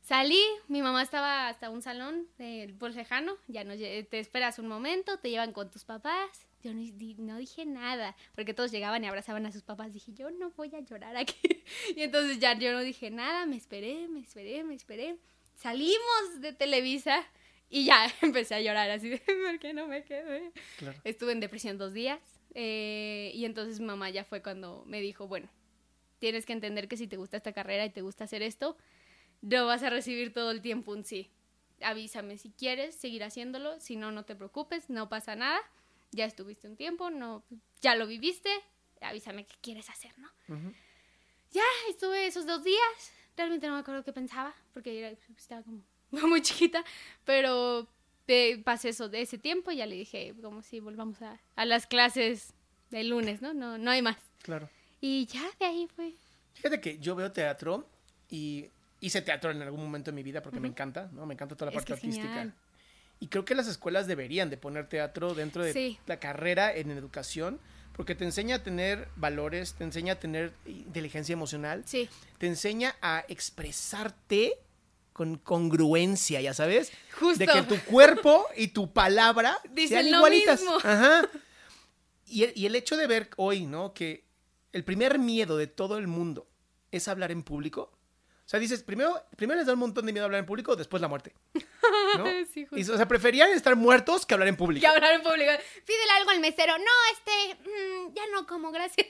Salí, mi mamá estaba hasta un salón del pues, lejano, ya no, te esperas un momento, te llevan con tus papás. Yo no, di- no dije nada, porque todos llegaban y abrazaban a sus papás. Dije, yo no voy a llorar aquí. Y entonces ya yo no dije nada, me esperé, me esperé, me esperé. Salimos de Televisa y ya empecé a llorar así de, ¿por qué no me quedé? Claro. Estuve en depresión dos días eh, y entonces mi mamá ya fue cuando me dijo, bueno, tienes que entender que si te gusta esta carrera y te gusta hacer esto, no vas a recibir todo el tiempo un sí. Avísame si quieres seguir haciéndolo, si no, no te preocupes, no pasa nada, ya estuviste un tiempo, no, ya lo viviste, avísame qué quieres hacer, ¿no? Ya, estuve esos dos días. Realmente no me acuerdo qué pensaba, porque estaba como muy chiquita, pero eh, pasé eso de ese tiempo y ya le dije, como si volvamos a, a las clases del lunes, ¿no? ¿no? No hay más. Claro. Y ya de ahí fue. Fíjate que yo veo teatro y hice teatro en algún momento de mi vida porque me encanta, ¿no? Me encanta toda la Es parte artística. genial. Y creo que las escuelas deberían de poner teatro dentro de Sí. la carrera en educación porque te enseña a tener valores, te enseña a tener inteligencia emocional, Sí, te enseña a expresarte con congruencia, ya sabes, Justo. de que tu cuerpo y tu palabra Dicen sean lo igualitas. mismo. Ajá. Y el, y el hecho de ver hoy, ¿no? Que el primer miedo de todo el mundo es hablar en público. O sea, dices, primero, primero les da un montón de miedo hablar en público, después la muerte. ¿no? Sí, justo. Y, o sea, preferían estar muertos que hablar en público. que hablar en público. Pídele algo al mesero. No, este, mm, ya no como, gracias.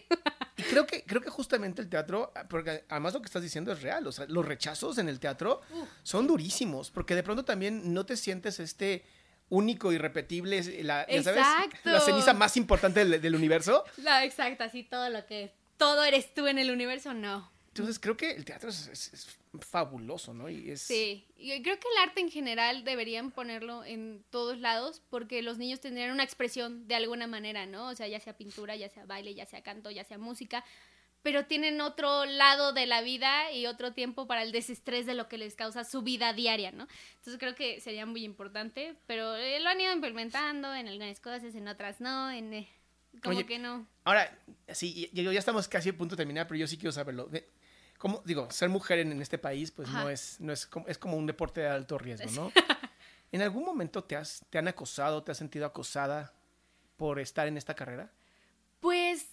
Y creo que, creo que justamente el teatro, porque además lo que estás diciendo es real, o sea, los rechazos en el teatro son durísimos, porque de pronto también no te sientes este único, irrepetible, la, ya sabes, la ceniza más importante del, del universo. La exacto, así todo lo que todo eres tú en el universo, no. Entonces creo que el teatro es, es- es fabuloso, ¿no? Y es... Sí, y creo que el arte en general deberían ponerlo en todos lados porque los niños tendrían una expresión de alguna manera, ¿no? O sea, ya sea pintura, ya sea baile, ya sea canto, ya sea música, pero tienen otro lado de la vida y otro tiempo para el desestrés de lo que les causa su vida diaria, ¿no? Entonces creo que sería muy importante, pero eh, lo han ido implementando en algunas cosas, en otras no, en... eh, como Oye, que no. Ahora, sí, y- y ya estamos casi a punto de terminar, pero yo sí quiero saberlo. De- ¿Cómo, digo, ser mujer en, en este país, pues no es, no es como, es como un deporte de alto riesgo, ¿no? ¿En algún momento te, has, te han acosado, te has sentido acosada por estar en esta carrera? Pues,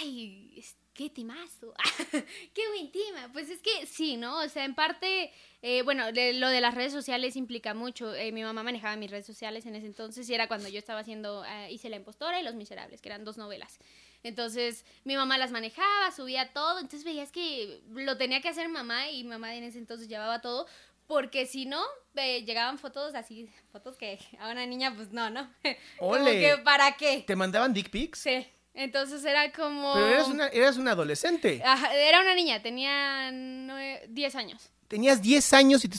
ay, qué timazo, qué buen tema. Pues es que sí, ¿no? O sea, en parte, eh, bueno, de- lo de las redes sociales implica mucho. Eh, mi mamá manejaba mis redes sociales en ese entonces y era cuando yo estaba haciendo, eh, hice La Impostora y Los Miserables, que eran dos novelas. Entonces, mi mamá las manejaba, subía todo, entonces veías que lo tenía que hacer mamá y mamá en ese entonces llevaba todo, porque si no, eh, llegaban fotos así, fotos que a una niña, pues no, ¿no? Como ¡Ole! que, ¿para qué? ¿Te mandaban dick pics? Sí, entonces era como... Pero eras una, eras una adolescente. Ajá, era una niña, tenía nue- 10 años. Tenías 10 años y te...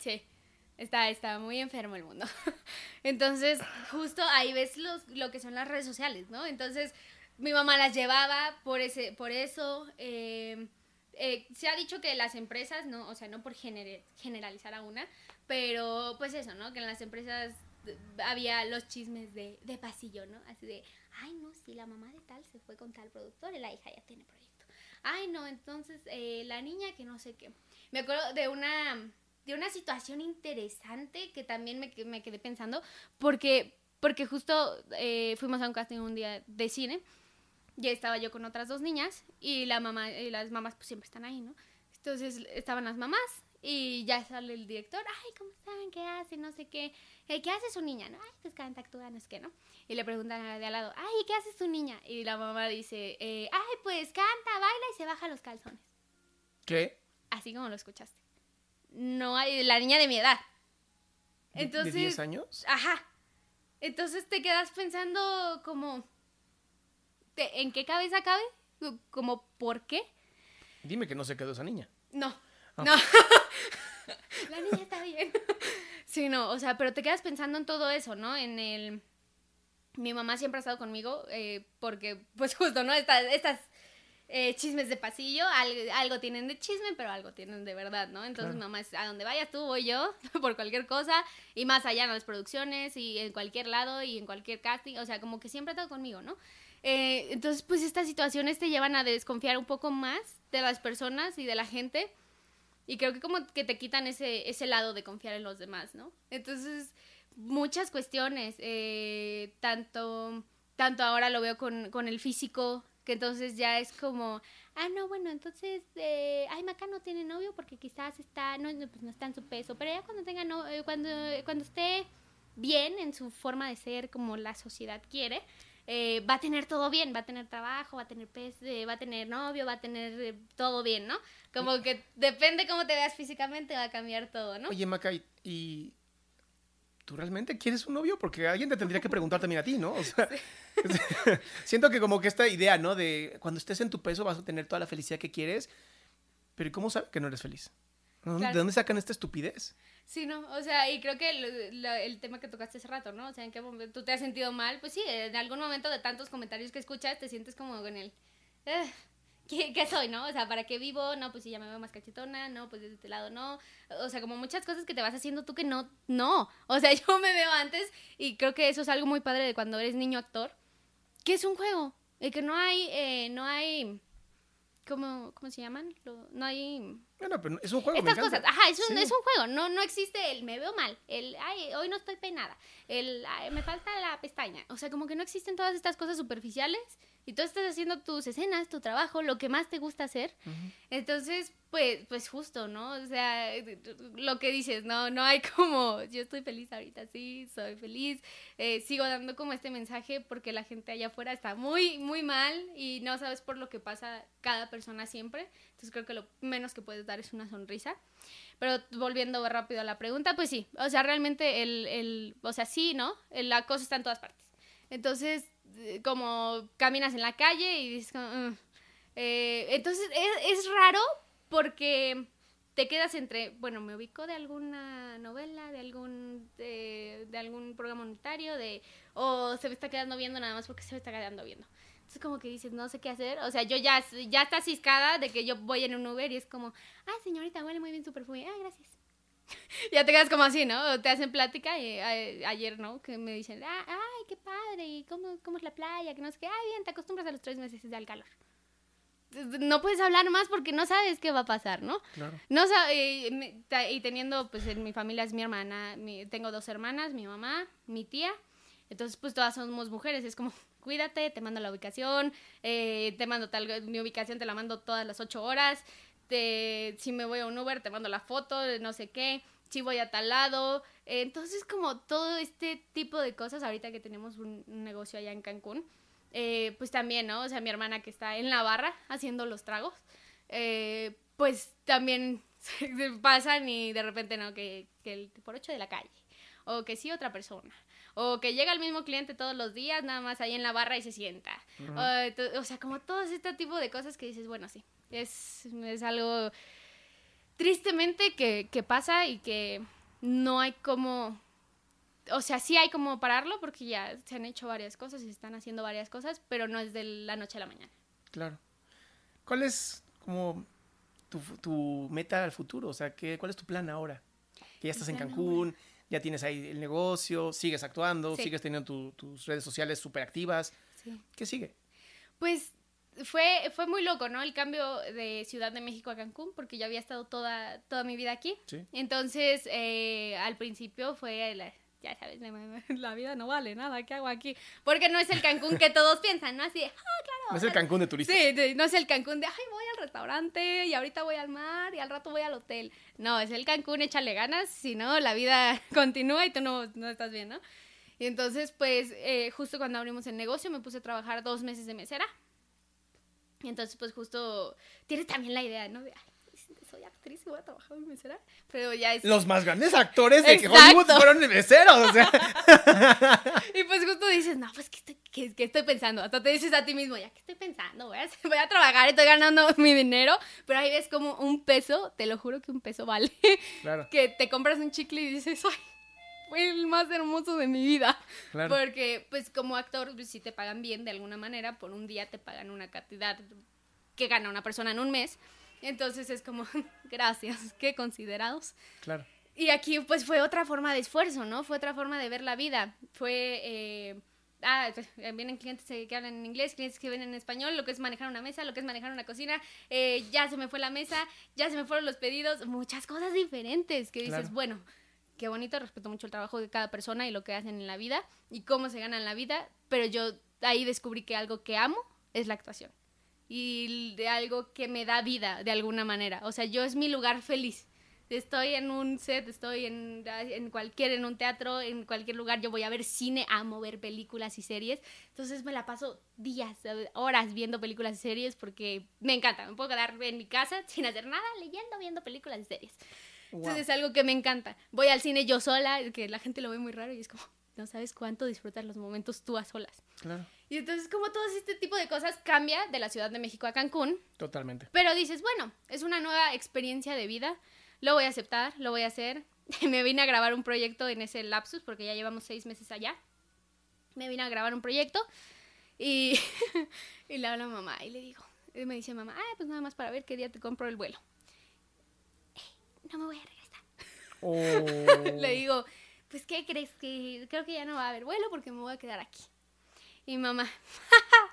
Sí, está, está muy enfermo el mundo. Entonces, justo ahí ves los, lo que son las redes sociales, ¿no? Entonces, mi mamá las llevaba por, ese, por eso. eh, eh, se ha dicho que las empresas, ¿no? O sea, no por gener- generalizar a una, pero pues eso, ¿no? Que en las empresas había los chismes de, de pasillo, ¿no? Así de, ay, no, si la mamá de tal se fue con tal productor y la hija ya tiene proyecto. Ay, no, entonces eh, la niña que no sé qué. Me acuerdo de una, de una situación interesante que también me, me quedé pensando, porque, porque justo eh, fuimos a un casting un día de cine, ya estaba yo con otras dos niñas y la mamá y las mamás pues siempre están ahí, ¿no? Entonces estaban las mamás y ya sale el director, ay, ¿cómo están? ¿Qué hacen? No sé qué. "Eh, ¿Qué hace su niña? ¿No? Ay, pues canta, actúa, no sé qué, ¿no? Y le preguntan a la de al lado, ay, ¿qué hace su niña? Y la mamá dice, eh, ay, pues canta, baila y se baja los calzones. ¿Qué? Así como lo escuchaste. No hay, la niña de mi edad. ¿De- Entonces, ¿De 10 años? Ajá. Entonces te quedas pensando como, ¿te- ¿en qué cabeza cabe? Como, ¿por qué? Dime que no se quedó esa niña. No, Ah. no. La niña está bien. Sí, no, o sea, pero te quedas pensando en todo eso, ¿no? En el... Mi mamá siempre ha estado conmigo eh, porque, pues justo, ¿no? Estas, estas eh, chismes de pasillo, algo, algo tienen de chisme, pero algo tienen de verdad, ¿no? Entonces, Claro. mamá es, a donde vayas tú, voy yo, por cualquier cosa, y más allá en las producciones, y en cualquier lado, y en cualquier casting, o sea, como que siempre ha estado conmigo, ¿no? Eh, entonces, pues estas situaciones te llevan a desconfiar un poco más de las personas y de la gente. Y creo que como que te quitan ese, ese lado de confiar en los demás, ¿no? Entonces, muchas cuestiones, eh, tanto, tanto ahora lo veo con, con el físico, que entonces ya es como, ah, no, bueno, entonces, eh, ay, Maca no tiene novio porque quizás está, no, pues no está en su peso, pero ya cuando tenga, no, eh, cuando, cuando esté bien en su forma de ser como la sociedad quiere, eh, va a tener todo bien, va a tener trabajo, va a tener pez, eh, va a tener novio, va a tener eh, todo bien, ¿no? Como que depende cómo te veas físicamente, va a cambiar todo, ¿no? Oye, Maca, ¿y- ¿y ¿tú realmente quieres un novio? Porque alguien te tendría que preguntar también a ti, ¿no? O sea, siento que como que esta idea, ¿no? De cuando estés en tu peso vas a tener toda la felicidad que quieres, pero ¿y cómo sabes que no eres feliz? ¿De Claro. dónde sacan esta estupidez? Sí, ¿no? O sea, y creo que el, la- el tema que tocaste hace rato, ¿no? O sea, en qué momento tú te has sentido mal, pues sí, en algún momento de tantos comentarios que escuchas te sientes como en el... "Ah, ¿Qué, soy, no? O sea, ¿para qué vivo? No, pues sí, ya me veo más cachetona, no, pues de este lado no. O sea, como muchas cosas que te vas haciendo tú que no, no. O sea, yo me veo antes y creo que eso es algo muy padre de cuando eres niño actor, que es un juego, y que no hay, eh, no hay, ¿cómo, ¿cómo se llaman? No hay... Bueno, pero es un juego. Estas cosas, ajá, es un, Sí. es un juego, no, no existe el me veo mal, el ay, hoy no estoy peinada, el ay, me falta la pestaña, o sea, como que no existen todas estas cosas superficiales y tú estás haciendo tus escenas, tu trabajo, lo que más te gusta hacer, entonces, pues, pues justo, ¿no? O sea, lo que dices, no, no hay como, yo estoy feliz ahorita, sí, soy feliz, eh, sigo dando como este mensaje porque la gente allá afuera está muy, muy mal y no sabes por lo que pasa cada persona siempre, entonces creo que lo menos que puedes dar es una sonrisa. Pero volviendo rápido a la pregunta, pues sí, o sea, realmente el, el o sea, sí, ¿no? El acoso está en todas partes. Entonces, como caminas en la calle y dices, "Mm". Eh, entonces es, es raro porque te quedas entre, bueno, me ubico de alguna novela, de algún, de, algún programa monetario, de, o se me está quedando viendo nada más porque se me está quedando viendo. Entonces como que dices, no sé qué hacer. O sea, yo ya, ya está ciscada de que yo voy en un Uber y es como, ay señorita, huele muy bien su perfume. Ah, gracias. ya te quedas como así, ¿no? Te hacen plática y a- ayer, ¿no? Que me dicen, ah, ay, qué padre, cómo, cómo es la playa, que no sé qué. Ay, bien, te acostumbras a los tres meses del calor. No puedes hablar más porque no sabes qué va a pasar, ¿no? Claro. No y, ta- y teniendo, pues en mi familia es mi hermana, mi- tengo dos hermanas, mi mamá, mi tía, entonces pues todas somos mujeres, es como, cuídate, te mando la ubicación, eh, te mando tal, mi ubicación te la mando todas las ocho horas, te, si me voy a un Uber te mando la foto, no sé qué, si voy a tal lado, entonces como todo este tipo de cosas, ahorita que tenemos un, un negocio allá en Cancún, eh, pues también, ¿no? O sea, mi hermana que está en la barra haciendo los tragos, eh, pues también se pasan y de repente, ¿no? Que, que el por ocho de la calle, o que sí otra persona, o que llega el mismo cliente todos los días, nada más ahí en la barra y se sienta. o, to- o sea, como todo este tipo de cosas que dices, bueno, sí, es, es algo tristemente que, que pasa y que no hay como o sea, sí hay como pararlo porque ya se han hecho varias cosas y se están haciendo varias cosas, pero no es de la noche a la mañana. Claro. ¿Cuál es como tu, meta al futuro? O sea, ¿qué, ¿cuál es tu plan ahora? Que ya estás en Cancún, ya tienes ahí el negocio, sigues actuando, Sí. sigues teniendo tu- tus redes sociales súper activas. ¿Qué sigue? Pues fue, fue muy loco, ¿no? El cambio de Ciudad de México a Cancún, porque yo había estado toda, toda mi vida aquí. Sí. Entonces, eh, al principio fue, la- ya sabes, la, vida no vale nada, ¿qué hago aquí? Porque no es el Cancún que todos piensan, ¿no? Así de, ah, claro. No es el Cancún de turista. Sí, sí, no es el Cancún de, ay, voy al restaurante y ahorita voy al mar y al rato voy al hotel. No, es el Cancún, échale ganas, si no, la vida continúa y tú no, no estás bien, ¿no? Y entonces, pues, eh, justo cuando abrimos el negocio me puse a trabajar dos meses de mesera. Y entonces, pues, justo tienes también la idea, ¿no? De, ay, soy actriz y voy a trabajar de mesera. Pero ya es... Los más grandes actores de Exacto. Hollywood fueron meseros. O sea, Y pues justo dices, no, pues, ¿qué estoy, qué, qué estoy pensando? Hasta te dices a ti mismo, ya, ¿qué estoy pensando? Voy a, voy a trabajar, estoy ganando mi dinero, pero ahí ves como un peso, te lo juro que un peso vale, claro, que te compras un chicle y dices, ay, fue el más hermoso de mi vida. claro. Porque, pues, como actor, pues, si te pagan bien de alguna manera, por un día te pagan una cantidad que gana una persona en un mes. Entonces es como, gracias, qué considerados. claro. Y aquí pues fue otra forma de esfuerzo, ¿no? Fue otra forma de ver la vida. Fue, eh, ah, pues, eh, vienen clientes eh, que hablan en inglés, clientes que vienen en español, lo que es manejar una mesa, lo que es manejar una cocina, eh, ya se me fue la mesa, ya se me fueron los pedidos, muchas cosas diferentes que dices, Claro. bueno, qué bonito, respeto mucho el trabajo de cada persona y lo que hacen en la vida y cómo se ganan la vida, pero yo ahí descubrí que algo que amo es la actuación y de algo que me da vida de alguna manera. O sea, yo es mi lugar feliz. Estoy en un set, estoy en, en cualquier, en un teatro, en cualquier lugar, yo voy a ver cine, amo ver películas y series. Entonces me la paso días, horas viendo películas y series porque me encanta. Me puedo quedar en mi casa sin hacer nada, leyendo, viendo películas y series. Entonces es algo que me encanta. Voy al cine yo sola, que la gente lo ve muy raro y es como, no sabes cuánto disfrutas los momentos tú a solas. Claro. Y entonces como todo este tipo de cosas cambia de la Ciudad de México a Cancún, Totalmente. pero dices, bueno, es una nueva experiencia de vida, lo voy a aceptar, lo voy a hacer. me vine a grabar un proyecto en ese lapsus porque ya llevamos seis meses allá. Me vine a grabar un proyecto y, y le hablo a mamá y le digo, y me dice mamá, ah, pues nada más para ver qué día te compro el vuelo. "Eh, no me voy a regresar. Oh. Le digo, pues ¿qué crees? Que creo que ya no va a haber vuelo porque me voy a quedar aquí. Y mamá,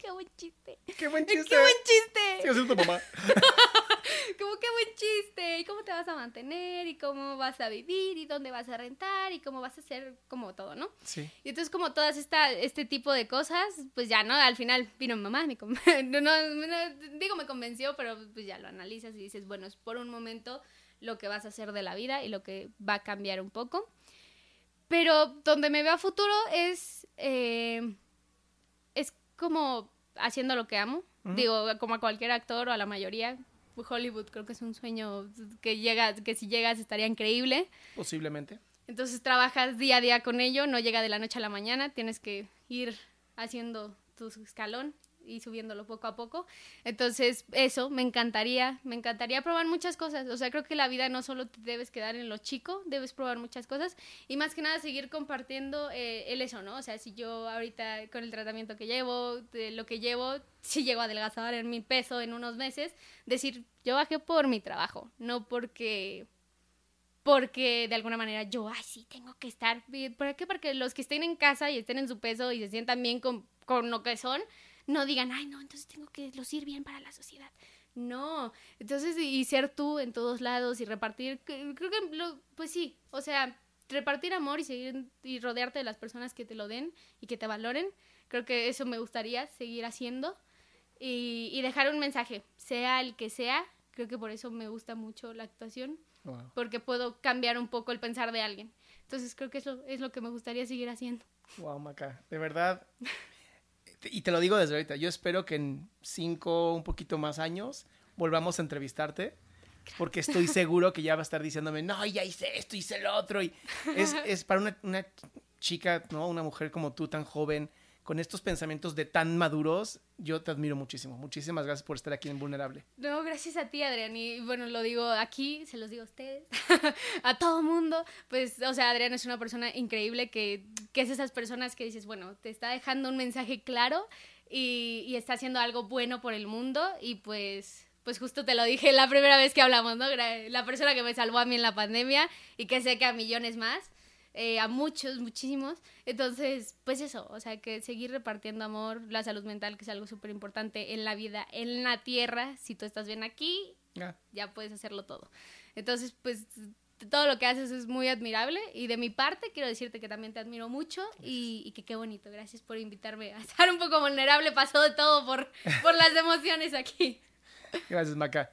qué buen chiste. ¡Qué buen chiste! ¡Qué buen chiste! Sigo siendo tu mamá. Como qué buen chiste. ¿Y cómo te vas a mantener? ¿Y cómo vas a vivir? ¿Y dónde vas a rentar? ¿Y cómo vas a hacer como todo, no? Sí. Y entonces como todas esta, este tipo de cosas, pues ya, ¿no? Al final vino mi mamá, me no, no, no, digo me convenció, pero pues ya lo analizas y dices, bueno, es por un momento lo que vas a hacer de la vida y lo que va a cambiar un poco. Pero donde me veo a futuro es, eh, es como haciendo lo que amo. Digo, como a cualquier actor o a la mayoría, Hollywood creo que es un sueño que llega, que si llegas estaría increíble. Posiblemente. Entonces trabajas día a día con ello, no llega de la noche a la mañana, tienes que ir haciendo tu escalón y subiéndolo poco a poco. Entonces, eso, me encantaría, me encantaría probar muchas cosas. O sea, creo que la vida no solo te debes quedar en lo chico, debes probar muchas cosas y más que nada seguir compartiendo eh, el eso, ¿no? O sea, si yo ahorita con el tratamiento que llevo, de lo que llevo, si llego a adelgazar en mi peso en unos meses, decir, yo bajé por mi trabajo, no porque porque de alguna manera yo, ay, sí, tengo que estar bien. ¿Por qué? Porque los que estén en casa y estén en su peso y se sientan bien con, con lo que son, no digan, ay, no, entonces tengo que lucir bien para la sociedad. No, entonces y, ser tú en todos lados y repartir, creo que, lo- pues sí, o sea, repartir amor y seguir y rodearte de las personas que te lo den y que te valoren, creo que eso me gustaría seguir haciendo y, y dejar un mensaje, sea el que sea, creo que por eso me gusta mucho la actuación Wow. porque puedo cambiar un poco el pensar de alguien. Entonces creo que eso es lo que me gustaría seguir haciendo. Wow, Maca. De verdad. Y te lo digo desde ahorita. Yo espero que en cinco, un poquito más años, volvamos a entrevistarte. Porque estoy seguro que ya va a estar diciéndome, no, ya hice esto, hice lo otro. Y es, es para una, una chica, ¿no? Una mujer como tú, tan joven, con estos pensamientos de tan maduros, yo te admiro muchísimo. Muchísimas gracias por estar aquí en Vulnerable. No, gracias a ti, Adrián. Y bueno, lo digo aquí, se los digo a ustedes, a todo mundo. Pues, o sea, Adrián es una persona increíble que, que es esas personas que dices, bueno, te está dejando un mensaje claro y, y está haciendo algo bueno por el mundo. Y pues, pues justo te lo dije la primera vez que hablamos, ¿no? La persona que me salvó a mí en la pandemia y que sé que a millones más. Eh, a muchos, muchísimos. Entonces, pues eso, o sea, que seguir repartiendo amor, la salud mental, que es algo súper importante en la vida, en la tierra. Si tú estás bien aquí, Ah, ya puedes hacerlo todo. Entonces, pues todo lo que haces es muy admirable y de mi parte quiero decirte que también te admiro mucho y, y que qué bonito. Gracias por invitarme a estar un poco vulnerable. Pasó de todo por, por las emociones aquí. gracias, Maca.